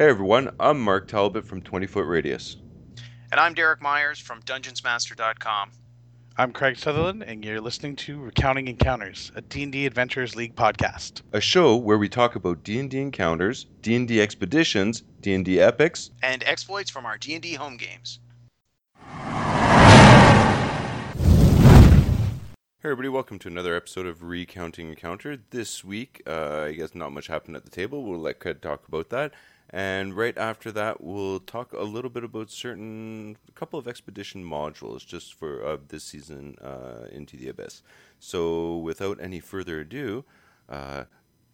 Hey everyone, I'm Mark Talbot from 20 Foot Radius. And I'm Derek Myers from DungeonsMaster.com. I'm Craig Sutherland, and you're listening to Recounting Encounters, a D&D Adventures League podcast. A show where we talk about D&D encounters, D&D expeditions, D&D epics, and exploits from our D&D home games. Hey everybody, welcome to another episode of Recounting Encounter. This week, uh, I guess not much happened at the table. We'll let Craig talk about that. And right after that, we'll talk a little bit about certain, a couple of expedition modules just for uh, this season uh, into the abyss. So, without any further ado, uh,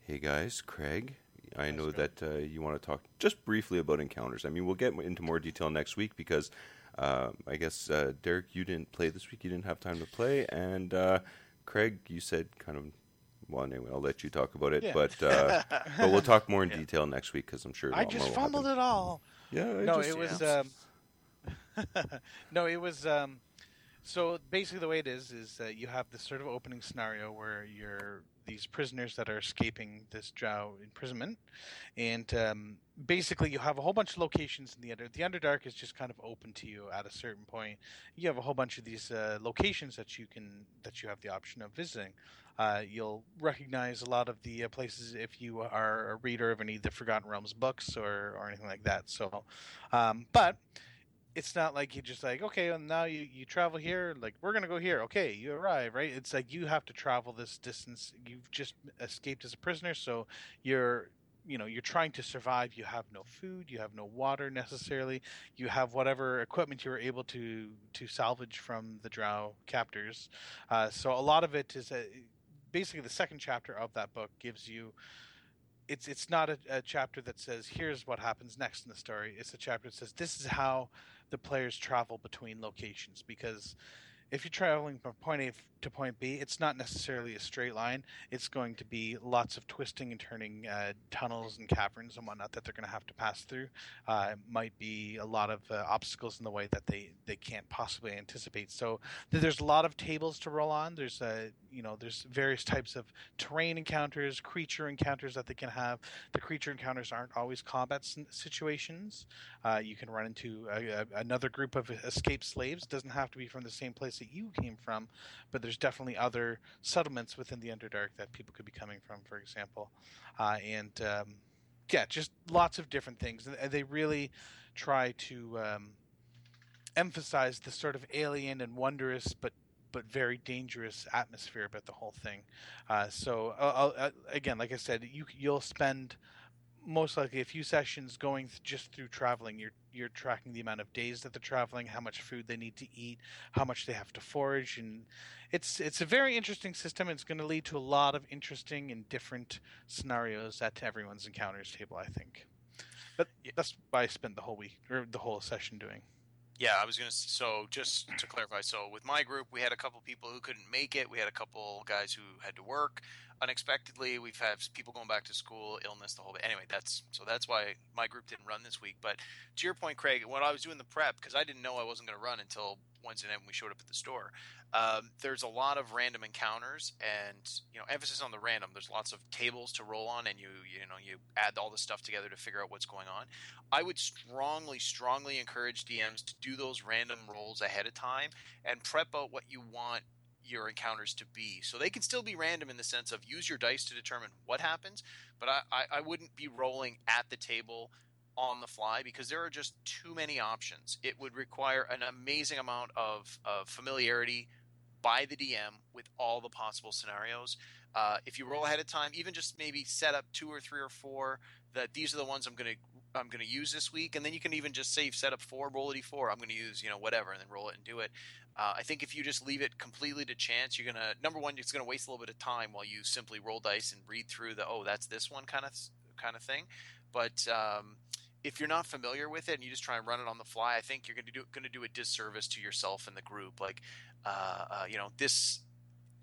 hey guys, Craig, I know that uh, you want to talk just briefly about encounters. I mean, we'll get into more detail next week because uh, I guess uh, Derek, you didn't play this week; you didn't have time to play, and Craig, you said kind of well, anyway, I'll let you talk about it, yeah. but uh, but we'll talk more in yeah. detail next week because I'm sure. I just fumbled it all. Yeah, I no, just, it was. Um, no, it was. Um, so basically, the way it is is that you have this sort of opening scenario where you're these prisoners that are escaping this Drow imprisonment, and um, basically you have a whole bunch of locations in the under. The Underdark is just kind of open to you at a certain point. You have a whole bunch of these uh, locations that you can that you have the option of visiting. Uh, you'll recognize a lot of the uh, places if you are a reader of any of the Forgotten Realms books or, or anything like that. So, um, but it's not like you just like okay well now you, you travel here like we're gonna go here okay you arrive right it's like you have to travel this distance you've just escaped as a prisoner so you're you know you're trying to survive you have no food you have no water necessarily you have whatever equipment you were able to to salvage from the drow captors uh, so a lot of it is a, basically the second chapter of that book gives you it's it's not a, a, chapter that says here's what happens next in the story. It's a chapter that says this is how the players travel between locations because if you're traveling from point A to point B, it's not necessarily a straight line. It's going to be lots of twisting and turning uh, tunnels and caverns and whatnot that they're going to have to pass through. Uh, it might be a lot of uh, obstacles in the way that they, they can't possibly anticipate. So there's a lot of tables to roll on. There's uh, you know there's various types of terrain encounters, creature encounters that they can have. The creature encounters aren't always combat situations. Uh, you can run into a, a, another group of escaped slaves. Doesn't have to be from the same place that you came from, but there's definitely other settlements within the Underdark that people could be coming from, for example, uh, and um, yeah, just lots of different things. And they really try to um, emphasize the sort of alien and wondrous, but but very dangerous atmosphere about the whole thing. Uh, so uh, uh again, like I said, you you'll spend most likely a few sessions going th- just through traveling. You're you're tracking the amount of days that they're traveling, how much food they need to eat, how much they have to forage, and it's it's a very interesting system. It's going to lead to a lot of interesting and different scenarios at everyone's encounters table. I think, but that's what I spent the whole week or the whole session doing. Yeah, I was gonna. So just to clarify, so with my group, we had a couple people who couldn't make it. We had a couple guys who had to work unexpectedly. We've had people going back to school, illness, the whole bit. Anyway, that's so that's why my group didn't run this week. But to your point, Craig, when I was doing the prep, because I didn't know I wasn't going to run until Wednesday night when we showed up at the store. Um, there's a lot of random encounters, and you know, emphasis on the random. There's lots of tables to roll on, and you you know you add all the stuff together to figure out what's going on. I would strongly, strongly encourage DMs to do those random rolls ahead of time and prep out what you want your encounters to be. So they can still be random in the sense of use your dice to determine what happens, but I, I, I, wouldn't be rolling at the table on the fly because there are just too many options. It would require an amazing amount of, of familiarity by the DM with all the possible scenarios. Uh, if you roll ahead of time, even just maybe set up two or three or four that these are the ones I'm going to I'm going to use this week, and then you can even just save set up four, roll a d4. I'm going to use you know whatever, and then roll it and do it. Uh, I think if you just leave it completely to chance, you're gonna number one, it's gonna waste a little bit of time while you simply roll dice and read through the oh that's this one kind of kind of thing. But um, if you're not familiar with it and you just try and run it on the fly, I think you're going to do going to do a disservice to yourself and the group. Like, uh, uh, you know, this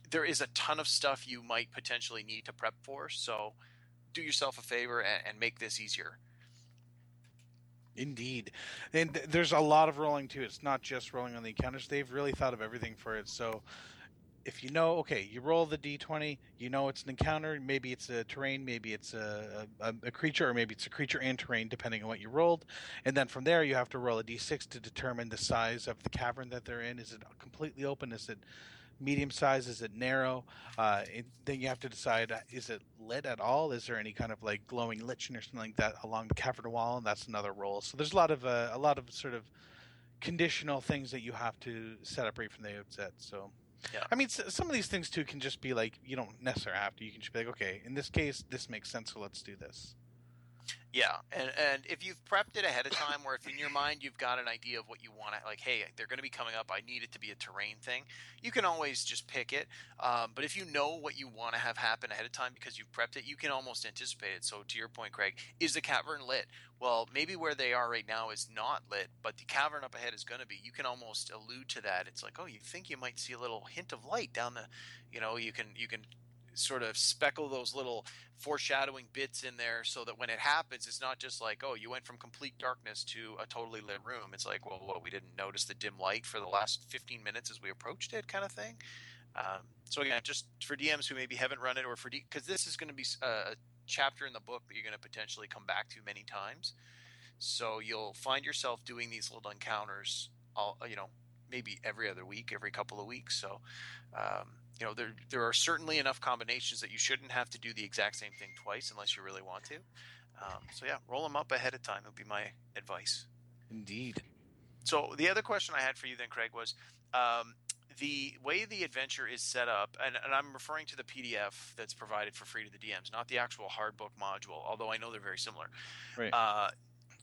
there is a ton of stuff you might potentially need to prep for. So, do yourself a favor and, and make this easier. Indeed, and there's a lot of rolling too. It's not just rolling on the encounters. They've really thought of everything for it. So, if you know, okay, you roll the d20, you know it's an encounter. Maybe it's a terrain, maybe it's a, a, a, creature, or maybe it's a creature and terrain, depending on what you rolled. And then from there, you have to roll a d6 to determine the size of the cavern that they're in. Is it completely open? Is it medium size? Is it narrow? Uh, it, then you have to decide: uh, is it lit at all? Is there any kind of like glowing lichen or something like that along the cavern wall? And that's another role. So there's a lot of uh, a lot of sort of conditional things that you have to set up right from the outset. So yeah. I mean, some of these things too can just be like you don't necessarily have to. You can just be like, okay, in this case, this makes sense, so let's do this. Yeah, and and if you've prepped it ahead of time, or if in your mind you've got an idea of what you want, to, like, hey, they're going to be coming up, I need it to be a terrain thing. You can always just pick it. Um, but if you know what you want to have happen ahead of time because you've prepped it, you can almost anticipate it. So to your point, Craig, is the cavern lit? Well, maybe where they are right now is not lit, but the cavern up ahead is going to be. You can almost allude to that. It's like, oh, you think you might see a little hint of light down the, you know, you can you can sort of speckle those little foreshadowing bits in there so that when it happens it's not just like oh you went from complete darkness to a totally lit room. It's like well what we didn't notice the dim light for the last 15 minutes as we approached it kind of thing. Um, so again just for dms who maybe haven't run it or for because this is going to be a chapter in the book that you're going to potentially come back to many times. So you'll find yourself doing these little encounters all you know maybe every other week every couple of weeks. So um, you know there there are certainly enough combinations that you shouldn't have to do the exact same thing twice unless you really want to. Um, so yeah, roll them up ahead of time would be my advice. Indeed. So the other question I had for you then, Craig, was um, the way the adventure is set up, and, and, I'm referring to the PDF that's provided for free to the DMs, not the actual hard book module, although I know they're very similar. Right. Uh,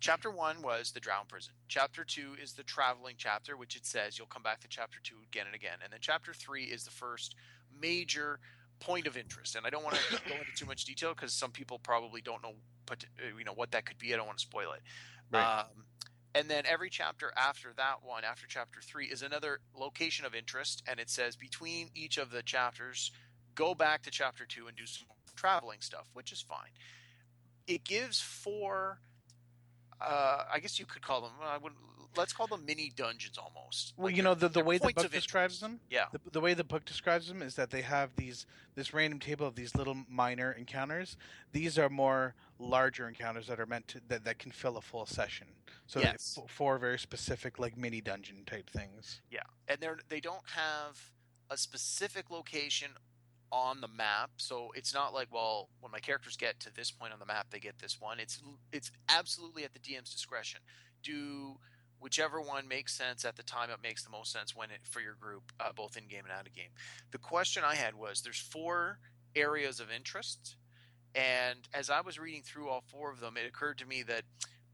chapter one was the drow prison. Chapter two is the traveling chapter, which it says you'll come back to chapter two again and again. And then chapter three is the first major point of interest. And I don't want to go into too much detail because some people probably don't know, but uh, you know what that could be. I don't want to spoil it. Right. Um, and then every chapter after that one, after chapter three, is another location of interest, and it says between each of the chapters, go back to chapter two and do some traveling stuff, which is fine. It gives four uh, I guess you could call them. I would let's call them mini dungeons almost. Well, like you know the, the way the book describes them. Yeah. The, the, way the book describes them is that they have these this random table of these little minor encounters. These are more larger encounters that are meant to that, that can fill a full session. So yes. four very specific like mini dungeon type things. Yeah, and they're they don't have a specific location on the map. So it's not like, well, when my characters get to this point on the map, they get this one. It's it's absolutely at the DM's discretion. Do whichever one makes sense at the time it makes the most sense when it for your group, uh, both in game and out of game. The question I had was, there's four areas of interest, and as I was reading through all four of them, it occurred to me that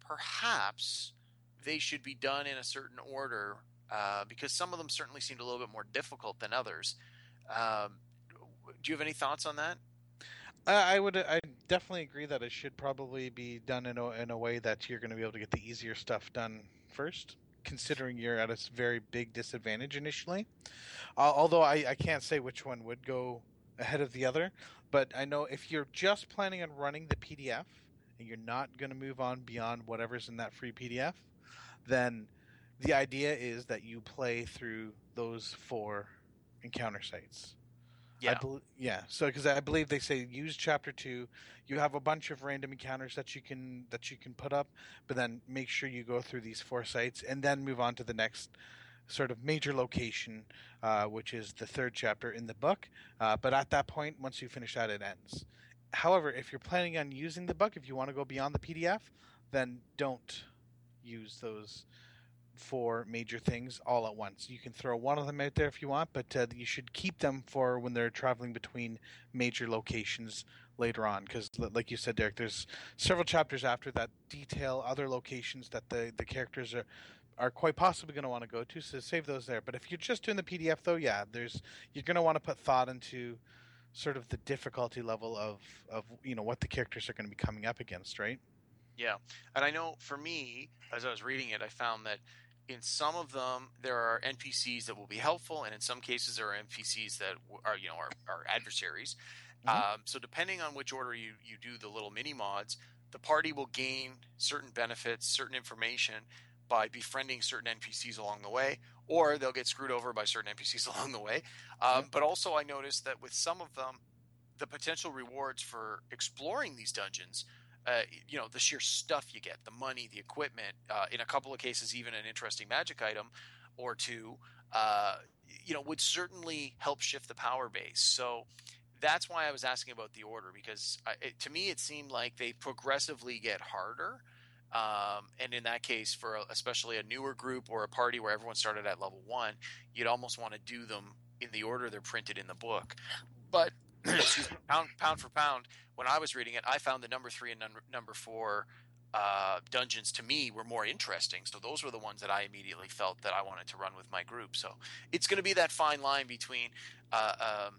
perhaps they should be done in a certain order uh, because some of them certainly seemed a little bit more difficult than others. Um, do you have any thoughts on that? I would. I definitely agree that it should probably be done in a, in a way that you're going to be able to get the easier stuff done first, considering you're at a very big disadvantage initially. Uh, although I, I can't say which one would go ahead of the other, but I know if you're just planning on running the PDF and you're not going to move on beyond whatever's in that free PDF, then the idea is that you play through those four encounter sites. Yeah. Be- yeah. So because I believe they say use chapter two, you have a bunch of random encounters that you can that you can put up, but then make sure you go through these four sites and then move on to the next sort of major location, uh, which is the third chapter in the book. Uh, but at that point, once you finish that, it ends. However, if you're planning on using the book, if you want to go beyond the PDF, then don't use those for major things all at once. You can throw one of them out there if you want, but uh, you should keep them for when they're traveling between major locations later on. Because, like you said, Derek, there's several chapters after that detail other locations that the, the characters are are quite possibly going to want to go to. So save those there. But if you're just doing the PDF, though, yeah, there's you're going to want to put thought into sort of the difficulty level of of you know what the characters are going to be coming up against, right? Yeah, and I know for me, as I was reading it, I found that in some of them there are npcs that will be helpful and in some cases there are npcs that are you know are, are adversaries mm-hmm. um, so depending on which order you, you do the little mini mods the party will gain certain benefits certain information by befriending certain NPCs along the way, or they'll get screwed over by certain NPCs along the way. Um, but also, I noticed that with some of them, the potential rewards for exploring these dungeons, uh, you know, the sheer stuff you get, the money, the equipment, uh, in a couple of cases, even an interesting magic item or two, uh, you know, would certainly help shift the power base. So that's why I was asking about the order because I, it, to me it seemed like they progressively get harder. Um, and in that case, for a, especially a newer group or a party where everyone started at level one, you'd almost want to do them in the order they're printed in the book. But pound pound for pound, when I was reading it, I found the number three and number, number four uh, dungeons to me were more interesting. So those were the ones that I immediately felt that I wanted to run with my group. So it's going to be that fine line between, uh, um,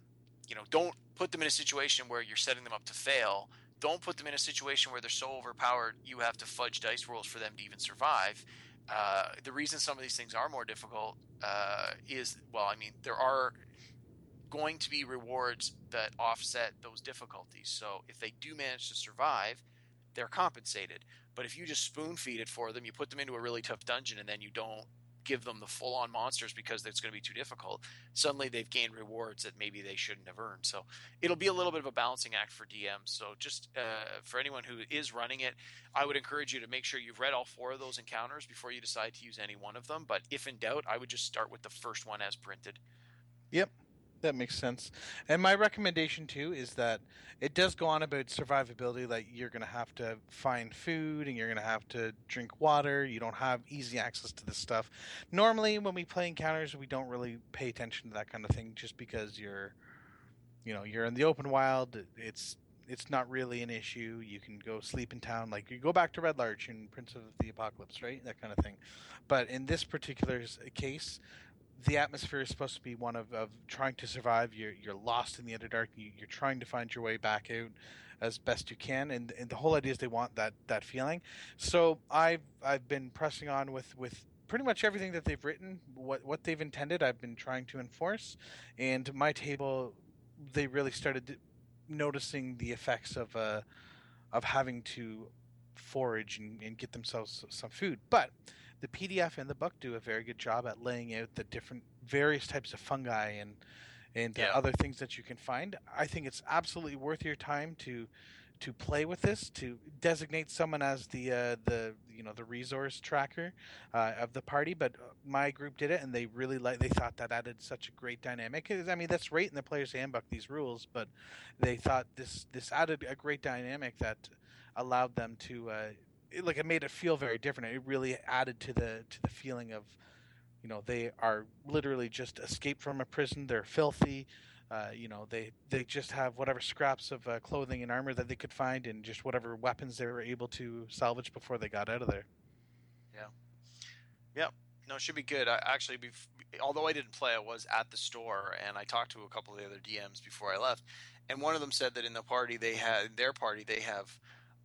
you know, don't put them in a situation where you're setting them up to fail. Don't put them in a situation where they're so overpowered you have to fudge dice rolls for them to even survive. Uh, the reason some of these things are more difficult uh, is, well, I mean, there are going to be rewards that offset those difficulties. So if they do manage to survive, they're compensated. But if you just spoon feed it for them, you put them into a really tough dungeon and then you don't give them the full on monsters because it's going to be too difficult, suddenly they've gained rewards that maybe they shouldn't have earned. So it'll be a little bit of a balancing act for DMs. So just uh, for anyone who is running it, I would encourage you to make sure you've read all four of those encounters before you decide to use any one of them. But if in doubt, I would just start with the first one as printed. Yep, that makes sense. And my recommendation too is that it does go on about survivability. Like you're going to have to find food and you're going to have to drink water. You don't have easy access to this stuff. Normally, when we play encounters, we don't really pay attention to that kind of thing, just because you're, you know, you're in the open wild. It's it's not really an issue. You can go sleep in town, like you go back to Red Larch in Prince of the Apocalypse, right? That kind of thing. But in this particular case, the atmosphere is supposed to be one of, of trying to survive. You're you're lost in the underdark. You, you're trying to find your way back out as best you can, and, and the whole idea is they want that that feeling. So I've I've been pressing on with with pretty much everything that they've written, what what they've intended. I've been trying to enforce, and my table, they really started noticing the effects of uh of having to forage and, and get themselves some food, but the PDF and the book do a very good job at laying out the different various types of fungi and and yeah. other things that you can find. I think it's absolutely worth your time to to play with this to designate someone as the uh, the you know the resource tracker uh, of the party but uh, my group did it and they really like they thought that added such a great dynamic i mean that's right in the player's handbook these rules but they thought this this added a great dynamic that allowed them to uh, it, like it made it feel very different. It really added to the to the feeling of, you know, they are literally just escaped from a prison. They're filthy. Uh, you know, they they just have whatever scraps of uh, clothing and armor that they could find, and just whatever weapons they were able to salvage before they got out of there. Yeah. Yep. No, it should be good. I actually, although I didn't play, I was at the store and I talked to a couple of the other DMs before I left, and one of them said that in the party they had in their party they have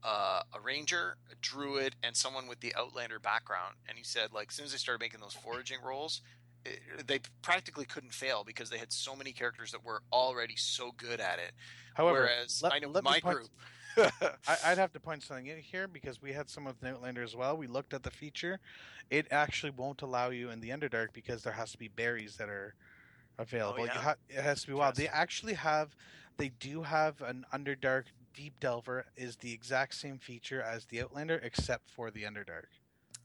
uh, a ranger, a druid, and someone with the outlander background. And he said, like, as soon as they started making those foraging rolls, it, they practically couldn't fail because they had so many characters that were already so good at it. However, whereas let, I know my point, group. I, would have to point something in here because we had some of the Outlander as well. We looked at the feature; it actually won't allow you in the Underdark because there has to be berries that are available. Oh, yeah? ha- it has to be wild. They actually have, they do have an Underdark Deep Delver is the exact same feature as the Outlander, except for the Underdark.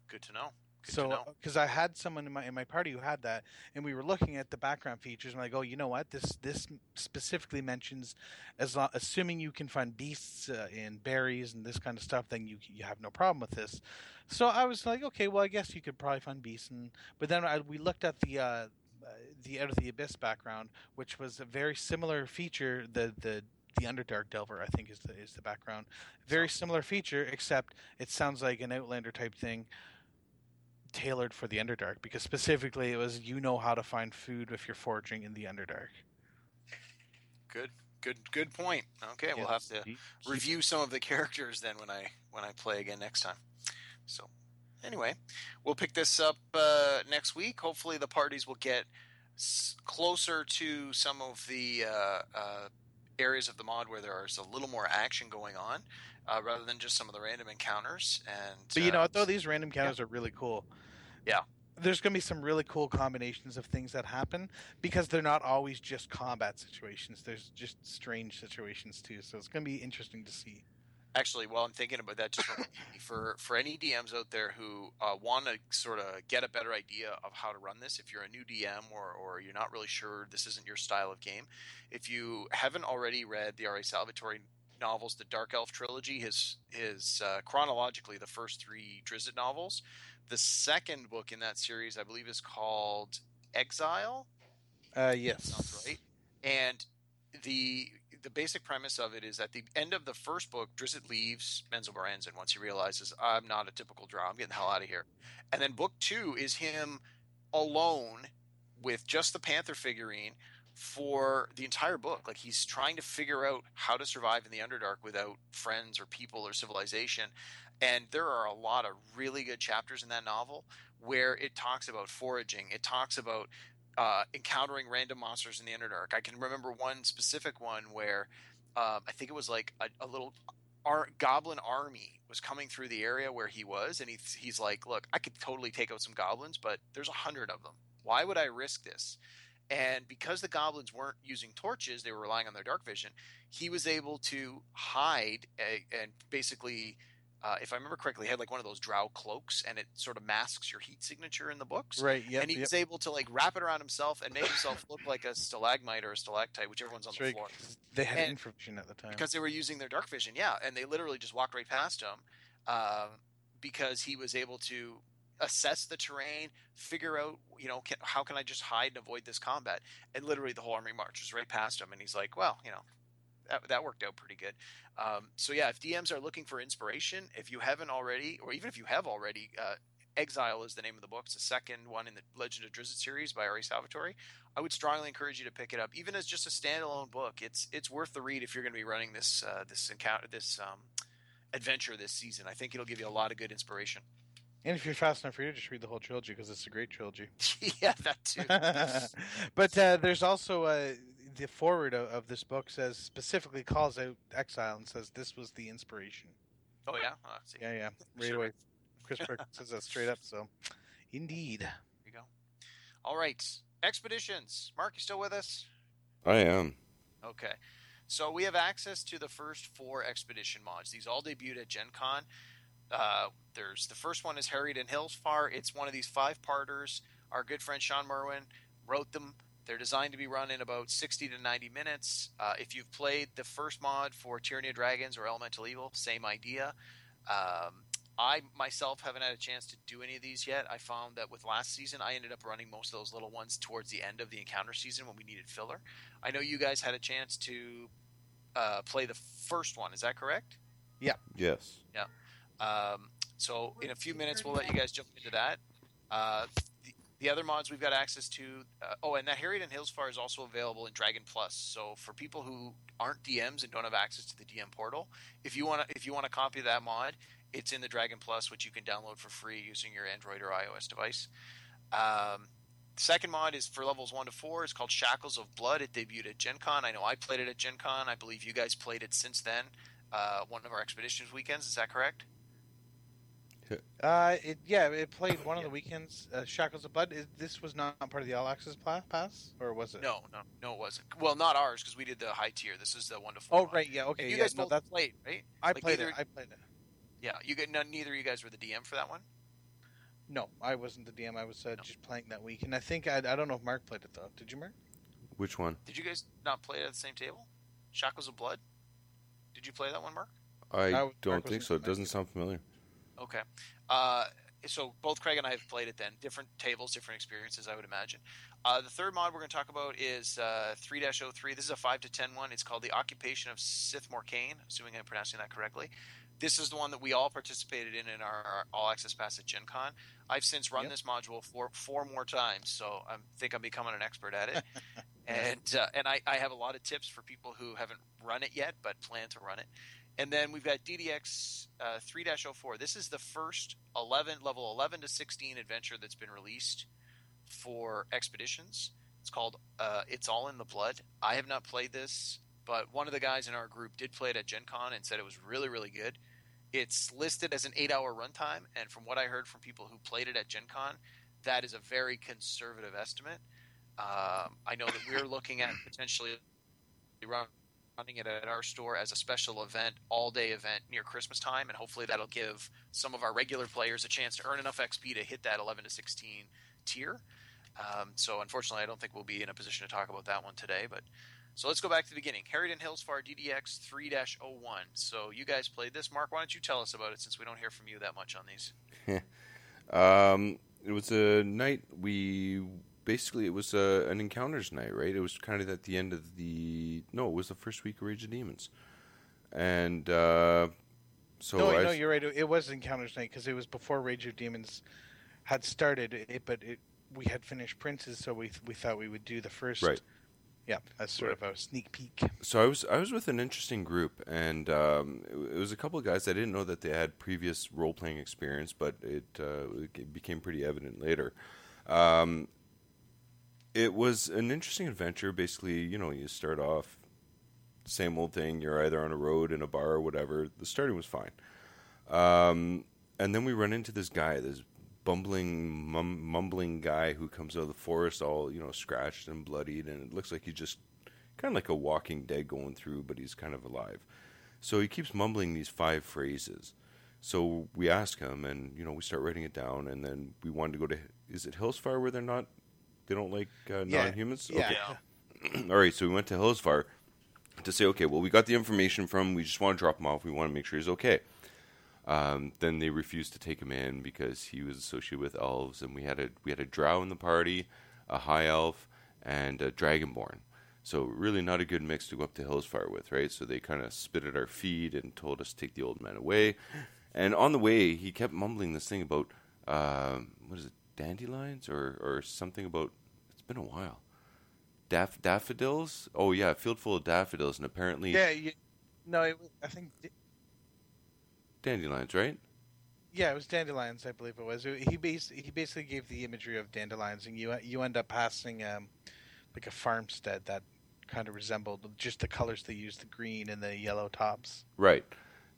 Good to know. Good so, because I had someone in my in my party who had that, and we were looking at the background features, and I go, you know what? This this specifically mentions as long, assuming you can find beasts uh, and berries and this kind of stuff, then you you have no problem with this. So I was like, okay, well, I guess you could probably find beasts, and but then I, we looked at the. Uh, the Out of the Abyss background, which was a very similar feature. The the the Underdark Delver, I think, is the is the background. Very similar feature, except it sounds like an Outlander type thing, tailored for the Underdark. Because specifically, it was you know how to find food if you're foraging in the Underdark. Good, good, good point. Okay, yeah. we'll have to review some of the characters then when I when I play again next time. So, anyway, we'll pick this up uh, next week. Hopefully, the parties will get closer to some of the uh, uh, areas of the mod where there's a little more action going on. uh, rather than just some of the random encounters. And But you know though? These random counters are really cool. Yeah. There's going to be some really cool combinations of things that happen because they're not always just combat situations. There's just strange situations too. So it's going to be interesting to see. Actually, while I'm thinking about that, just for for any DMs out there who uh, want to sort of get a better idea of how to run this, if you're a new DM or or you're not really sure this isn't your style of game, if you haven't already read the R.A. Salvatore novels, the Dark Elf trilogy, his his uh, chronologically the first three Drizzt novels. The second book in that series, I believe, is called Exile. Uh, yes. Sounds right. And the the basic premise of it is at the end of the first book, Drizzt leaves Menzoberranzan once he realizes I'm not a typical drow. I'm getting the hell out of here. And then book two is him alone with just the Panther figurine for the entire book. Like he's trying to figure out how to survive in the Underdark without friends or people or civilization. And there are a lot of really good chapters in that novel where it talks about foraging. It talks about uh, encountering random monsters in the Underdark. I can remember one specific one where um, I think it was like a, a little ar- goblin army was coming through the area where he was, and he's he's like, "Look, I could totally take out some goblins, but there's a hundred of them. Why would I risk this?" And because the goblins weren't using torches, they were relying on their dark vision. He was able to hide a, and basically. Uh, if I remember correctly, he had like one of those drow cloaks, and it sort of masks your heat signature in the books Right. Yep. and he yep. was able to like wrap it around himself and make himself look like a stalagmite or a stalactite, whichever one's on the floor. They had And- information at the time. Because they were using their dark vision, yeah, and they literally just walked right past him um, because he was able to assess the terrain, figure out, you know, can, how can I just hide and avoid this combat? And literally, the whole army marches right past him, and he's like, well, you know. That, that worked out pretty good. Um, so yeah, if DMs are looking for inspiration, if you haven't already, or even if you have already, uh, Exile is the name of the book. It's the second one in the Legend of Drizzt series by R.A. Salvatore. I would strongly encourage you to pick it up, even as just a standalone book. It's it's worth the read if you're going to be running this uh, this encounter this um, adventure this season. I think it'll give you a lot of good inspiration. and if you're fast enough for you, just read the whole trilogy because it's a great trilogy. yeah, that too. but uh, there's also uh, the forward of, of this book says specifically calls out Exile and says this was the inspiration. Oh yeah, oh, see. Yeah, yeah, right Sure. away. Chris Perkins says that straight up. So, indeed. There you go. All right, expeditions. Mark, you still with us? I am. Okay. So we have access to the first four expedition mods. These all debuted at Gen Con. Uh, there's the first one is Harried in Hillsfar. It's one of these five parters. Our good friend Shawn Merwin wrote them. They're designed to be run in about 60 to 90 minutes. Uh, if you've played the first mod for Tyranny of Dragons or Elemental Evil, same idea. Um, I myself haven't had a chance to do any of these yet. I found that with last season, I ended up running most of those little ones towards the end of the encounter season when we needed filler. I know you guys had a chance to uh, play the first one. Is that correct? Yeah. Yes. Um, so in a few minutes, we'll let you guys jump into that. Uh, the, the other mods we've got access to. Uh, oh, and that Harried in Hillsfar is also available in Dragon Plus. So for people who aren't DMs and don't have access to the DM portal, if you want if you want a copy of that mod, it's in the Dragon Plus, which you can download for free using your Android or iOS device. Um, second mod is for levels one to four. It's called Shackles of Blood. It debuted at Gen Con. I know I played it at Gen Con. I believe you guys played it since then. Uh, one of our expeditions weekends. Is that correct? Uh, it yeah, it played one of the weekends. Uh, Shackles of Blood. Is, this was not part of the All Access pla- pass, or was it? No, no, no, it wasn't. Well, not ours because we did the high tier. This is the one to four. Oh mod. right, yeah, okay. And you yeah, guys no, both that's played, right? I like played either- it. I played it. Yeah, you get none. Neither of you guys were the DM for that one. No, I wasn't the DM. I was uh, No. just playing that week, and I think I, I don't know if Mark played it though. Did you, Mark? Which one? Did you guys not play it at the same table? Shackles of Blood. Did you play that one, Mark? I I- don't Mark think so. It doesn't sound familiar. Okay. Uh, so both Craig and I have played it then. Different tables, different experiences, I would imagine. Uh, the third mod we're going to talk about is uh, 3 03. This is a 5 to 10 one. It's called The Occupation of Szith Morcane, assuming I'm pronouncing that correctly. This is the one that we all participated in in our, our All Access Pass at Gen Con. I've since run Yep. this module four, four more times, so I think I'm becoming an expert at it. and uh, and I, I have a lot of tips for people who haven't run it yet but plan to run it. And then we've got DDX uh, 3-04. This is the first 11 level 11 to 16 adventure that's been released for expeditions. It's called uh, It's All in the Blood. I have not played this but one of the guys in our group did play it at Gen Con and said it was really, really good. It's listed as an eight hour runtime, and from what I heard from people who played it at Gen Con, that is a very conservative estimate. Um, I know that we're looking at potentially running it at our store as a special event, all day event near Christmas time, and hopefully that'll give some of our regular players a chance to earn enough XP to hit that 11 to 16 tier. Um, so unfortunately, I don't think we'll be in a position to talk about that one today. But so let's go back to the beginning. Harried in Hillsfar DDX 3-01. So you guys played this, Mark. Why don't you tell us about it since we don't hear from you that much on these? um, it was a night we basically it was a, an encounters night, right? It was kind of at the end of the no, it was the first week of Rage of Demons, and uh, so no, I, no, you're right. It was encounters night because it was before Rage of Demons had started. It, but it, we had finished Princes, so we we thought we would do the first. Right. Yeah, as sort Right. of a sneak peek. so I was I was with an interesting group, and um, it, it was a couple of guys I didn't know that they had previous role playing experience, but it, uh, it became pretty evident later. Um, it was an interesting adventure. Basically, you know, you start off same old thing. You're either on a road in a bar or whatever. The starting was fine, um, and then we run into this guy, this bumbling, mum- mumbling guy who comes out of the forest, all you know, scratched and bloodied, and it looks like he just kind of like a Walking Dead going through, but he's kind of alive. So he keeps mumbling these five phrases. So we ask him, and you know, we start writing it down, and then we wanted to go to. Is it Hillsfar where they're not? They don't like uh, Yeah. non-humans. Yeah. Yeah. All right, so we went to Hillsfar to say, okay, well, we got the information from. him. We just want to drop him off. We want to make sure he's okay. Um, then they refused to take him in because he was associated with elves, and we had a we had a drow in the party, a high elf, and a dragonborn. So really not a good mix to go up to Hillsfar with, right? So they kind of spit at our feet and told us to take the old man away. And on the way, he kept mumbling this thing about um, what is it, dandelions or or something about. It's been a while. Daff- daffodils? Oh yeah, a field full of daffodils, and apparently Yeah, you, no, it, I think dandelions, right? yeah, it was dandelions. I believe it was. He bas- he basically gave the imagery of dandelions, and you you end up passing um, like a farmstead that kind of resembled just the colors they used, the green and the yellow tops. Right.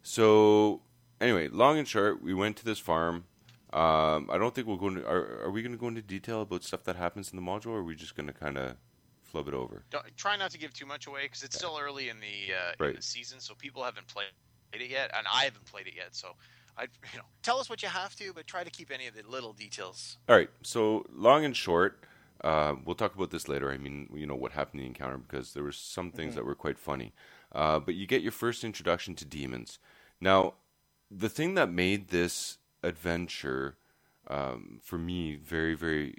So anyway, long and short, we went to this farm. Um, I don't think we'll go into. Are, are we going to go into detail about stuff that happens in the module, or are we just going to kind of flub it over? Don't, try not to give too much away because it's still early in the uh, in the season, so people haven't played it yet, and I haven't played it yet. So, I you know, tell us what you have to, but try to keep any of the little details. All right. So long and short, uh, we'll talk about this later. I mean, you know what happened in the encounter because there were some things that were quite funny. Uh, but you get your first introduction to demons. Now, the thing that made this adventure um, for me very, very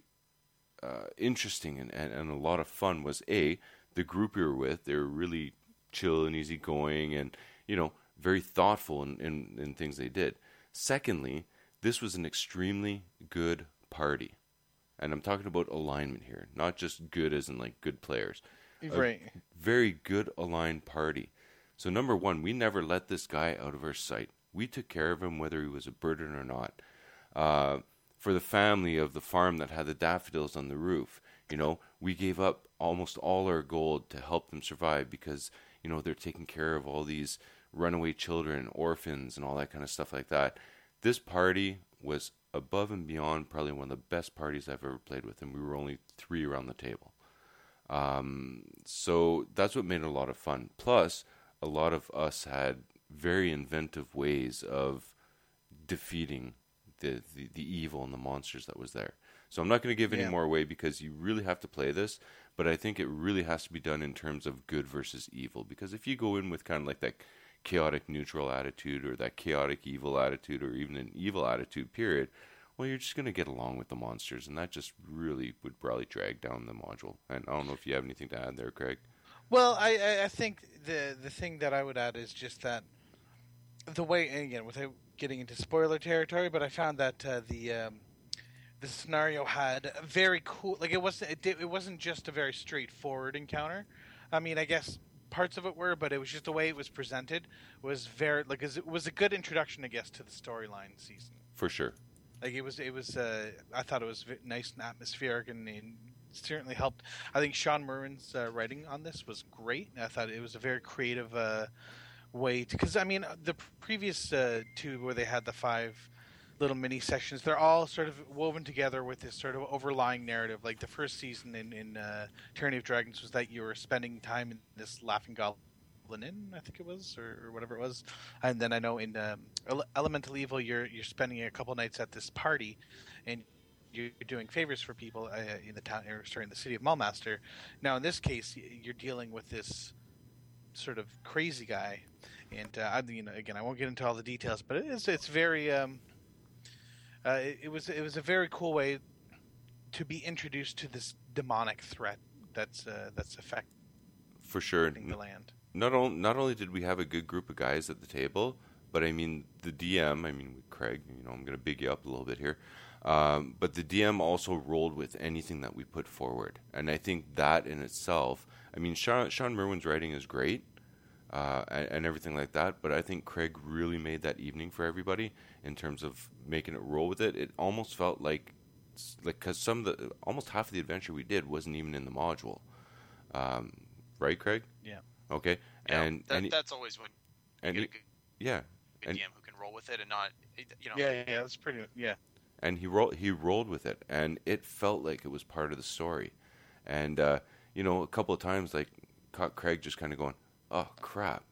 uh, interesting and, and, and a lot of fun was a the group we were with. They were really chill and easygoing, and you know very thoughtful in, in, in things they did. Secondly, this was an extremely good party, and I'm talking about alignment here, not just good as in like good players Right. very good aligned party. So number one, we never let this guy out of our sight. We took care of him whether he was a burden or not. Uh, for the family of the farm that had the daffodils on the roof, you know, we gave up almost all our gold to help them survive because you know they're taking care of all these runaway children, orphans, and all that kind of stuff like that. This party was above and beyond probably one of the best parties I've ever played with, and we were only three around the table. Um, so that's what made it a lot of fun. Plus, a lot of us had very inventive ways of defeating the, the, the evil and the monsters that was there. So I'm not going to give any Yeah. more away because you really have to play this, but I think it really has to be done in terms of good versus evil. Because if you go in with kind of like that chaotic neutral attitude or that chaotic evil attitude or even an evil attitude, period, well, you're just going to get along with the monsters, and that just really would probably drag down the module. And I don't know if you have anything to add there, Craig. Well, I, I, I think the the thing that I would add is just that the way again without getting into spoiler territory, but I found that uh, the um, the scenario had a very cool. Like it wasn't it, did, it wasn't just a very straightforward encounter. I mean, I guess parts of it were, but it was just the way it was presented was very like it was a good introduction, I guess, to the storyline season. For sure. Like it was, it was. Uh, I thought it was nice and atmospheric and, and certainly helped. I think Shawn Merwin's uh, writing on this was great. I thought it was a very creative uh, way to because I mean the previous uh, two where they had the five little mini sections, they're all sort of woven together with this sort of overlying narrative. Like the first season in in uh, Tyranny of Dragons was that you were spending time in this Laughing Goblin Inn, I think it was, or, or whatever it was. And then I know in um, Elemental Evil, you're you're spending a couple nights at this party, and you're doing favors for people uh, in the town, or sorry, in the city of Mulmaster. Now, in this case, you're dealing with this sort of crazy guy, and uh, I, you know, again, I won't get into all the details, but it is it's very, um, uh, it, it was it was a very cool way to be introduced to this demonic threat that's uh, that's affecting For sure. the land. not only not only did we have a good group of guys at the table, but I mean the DM. I mean Craig. You know, I'm going to big you up a little bit here. Um, but the DM also rolled with anything that we put forward, and I think that in itself. I mean, Shawn, Shawn Merwin's writing is great, uh, and, and everything like that. But I think Craig really made that evening for everybody in terms of making it roll with it. It almost felt like, like because some of the almost half of the adventure we did wasn't even in the module, um, right, Craig? Yeah. Okay. Yeah, and that, and, he- that's always when and you he, get a good, yeah, good and- DM who can roll with it and not, you know. Yeah, yeah, yeah, that's pretty. Yeah, and he rolled he rolled with it, and it felt like it was part of the story. And uh, you know, a couple of times, like caught Craig just kind of going, "Oh crap,"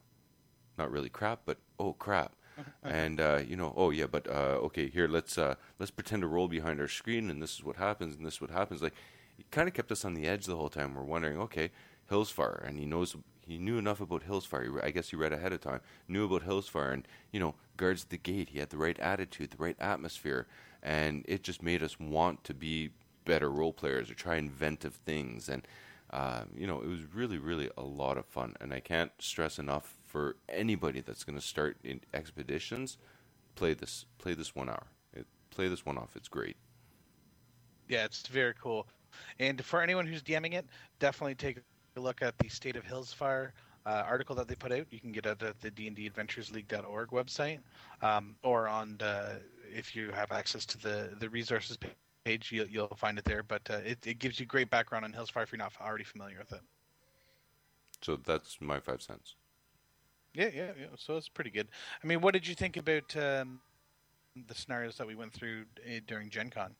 not really crap, but "Oh crap." and uh, you know, oh yeah, but uh, okay, here let's uh, let's pretend to roll behind our screen, and this is what happens, and this is what happens. Like, he kind of kept us on the edge the whole time. We're wondering, okay, Hillsfar, and he knows he knew enough about Hillsfar. I guess he read ahead of time, knew about Hillsfar, and you know, guards the gate. He had the right attitude, the right atmosphere, and it just made us want to be better role players or try inventive things. And uh, you know, it was really, really a lot of fun. And I can't stress enough for anybody that's going to start in expeditions, play this, play this one hour. It, play this one off. It's great. yeah, it's very cool. And for anyone who's DMing it, definitely take a look at the State of Hillsfar uh, article that they put out. You can get it at the D&D Adventures League.org website, um, or on the, if you have access to the the resources pa- page, you'll, you'll find it there. But uh, it, it gives you great background on Hills Hillsfar if you're not already familiar with it. So that's my five cents. Yeah, yeah, yeah. So it's pretty good. I mean, what did you think about um, the scenarios that we went through uh, during Gen Con?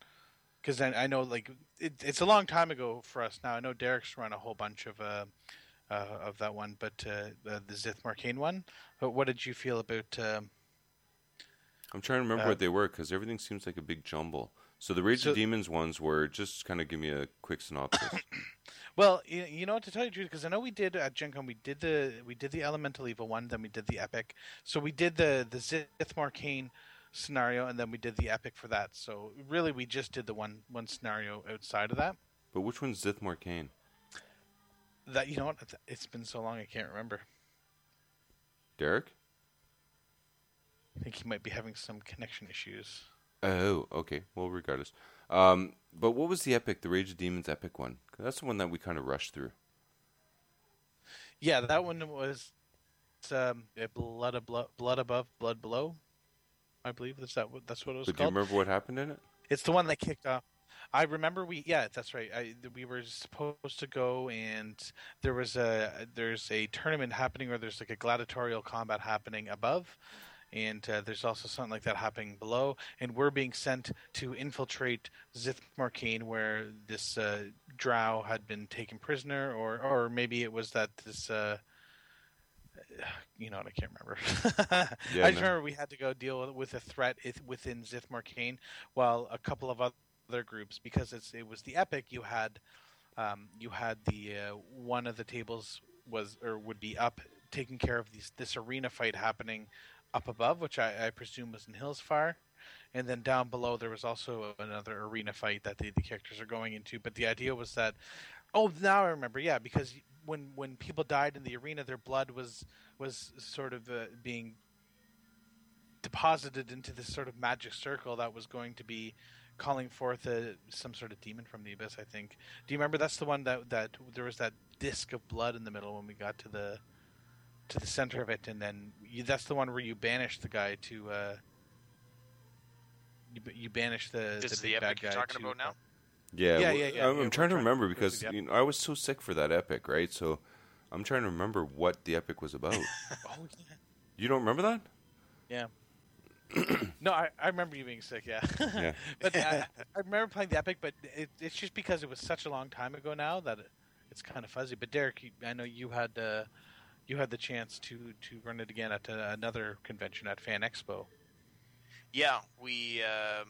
Because I, I know, like, it, it's a long time ago for us now. I know Derek's run a whole bunch of uh, uh, of that one, but uh, the, the Szith Morcane one. But what did you feel about? Um, I'm trying to remember Uh, what they were because everything seems like a big jumble. So the Rage So- of Demons ones were just kind of give me a quick synopsis. well, you, you know what to tell you the truth, because I know we did at Gen Con, we did the we did the Elemental Evil one, then we did the Epic. So we did the the Szith Morcane scenario, and then we did the Epic for that. So really, we just did the one one scenario outside of that. but which one's Szith Morcane? That you know what? It's- It's been so long I can't remember. Derek? I think he might be having some connection issues. Oh, okay. Well, regardless. Um, but what was the epic, the Rage of Demons epic one? that's the one that we kind of rushed through. Yeah, that one was um, blood, ablo- blood above, blood below. I believe that's that. what- That's what it was But do you remember what happened in it? It's the one that kicked off. I remember we yeah that's right. I, we were supposed to go and there was a there's a tournament happening or there's like a gladiatorial combat happening above, and uh, there's also something like that happening below. And we're being sent to infiltrate Szith Morcane, where this uh, Drow had been taken prisoner, or or maybe it was that this. Uh, you know what? I can't remember. Yeah, I just no. remember we had to go deal with a threat within Szith Morcane, while a couple of other groups, because it's, it was the epic, you had um, you had the uh, one of the tables was or would be up taking care of these, this arena fight happening up above, which I, I presume was in Hillsfar, and then down below there was also another arena fight that the, the characters are going into. But the idea was that oh, now I remember, yeah, because when when people died in the arena, their blood was was sort of uh, being deposited into this sort of magic circle that was going to be calling forth a, some sort of demon from the abyss. I think. Do you remember? That's the one that that there was that disc of blood in the middle when we got to the to the center of it, and then you, that's the one where you banish the guy to. Uh, you, you banish the This the is big the bad epic you're guy talking to, about now? Yeah, Yeah, well, yeah, yeah, I'm, yeah, I'm trying to trying to remember go because you know, I was so sick for that epic, right? So I'm trying to remember what the epic was about. Oh yeah. you don't remember that? Yeah. no, I, I remember you being sick. Yeah. Yeah. but I, I remember playing the epic, but it, it's just because it was such a long time ago now that it, it's kind of fuzzy. But Derek, you, I know you had uh, you had the chance to to run it again at uh, another convention at Fan Expo. Yeah, we. Um,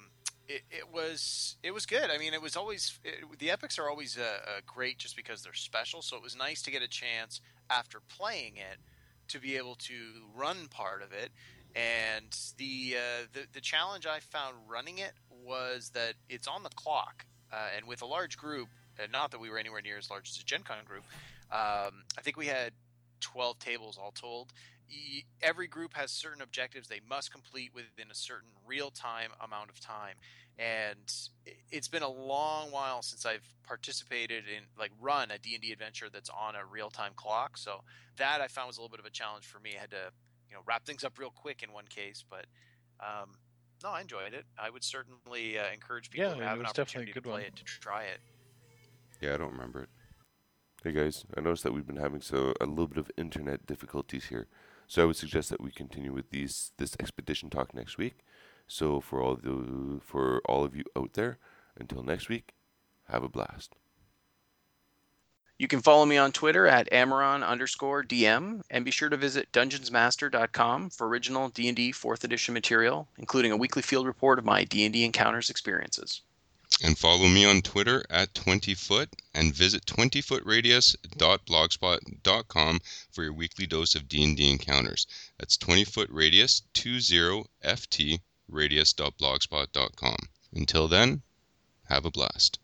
it, it was it was good. I mean, it was always it, the epics are always uh, great just because they're special. So it was nice to get a chance after playing it to be able to run part of it. And the uh, the the challenge I found running it was that it's on the clock, uh, and with a large group, not that we were anywhere near as large as a Gen Con group. Um, I think we had twelve tables all told y- every group has certain objectives they must complete within a certain real time amount of time. And it's been a long while since i've participated in like run a d&d adventure that's on a real time clock. So that i found was a little bit of a challenge for me. I had to you know wrap things up real quick in one case but um, no i enjoyed it. I would certainly uh, encourage people Yeah, who have an opportunity to play one. it to try it. Yeah, I don't remember it. Hey guys, I noticed that we've been having so a little bit of internet difficulties here. So I would suggest that we continue with these this expedition talk next week. So for all the for all of you out there, until next week, have a blast. You can follow me on Twitter at Ameron underscore DM, and be sure to visit dungeonsmaster.com for original D&D 4th edition material, including a weekly field report of my D&D encounters experiences. And follow me on Twitter at 20foot and visit 20footradius.blogspot.com for your weekly dose of D&D encounters. That's 20footradius 20ft radius.blogspot.com. Until then, have a blast.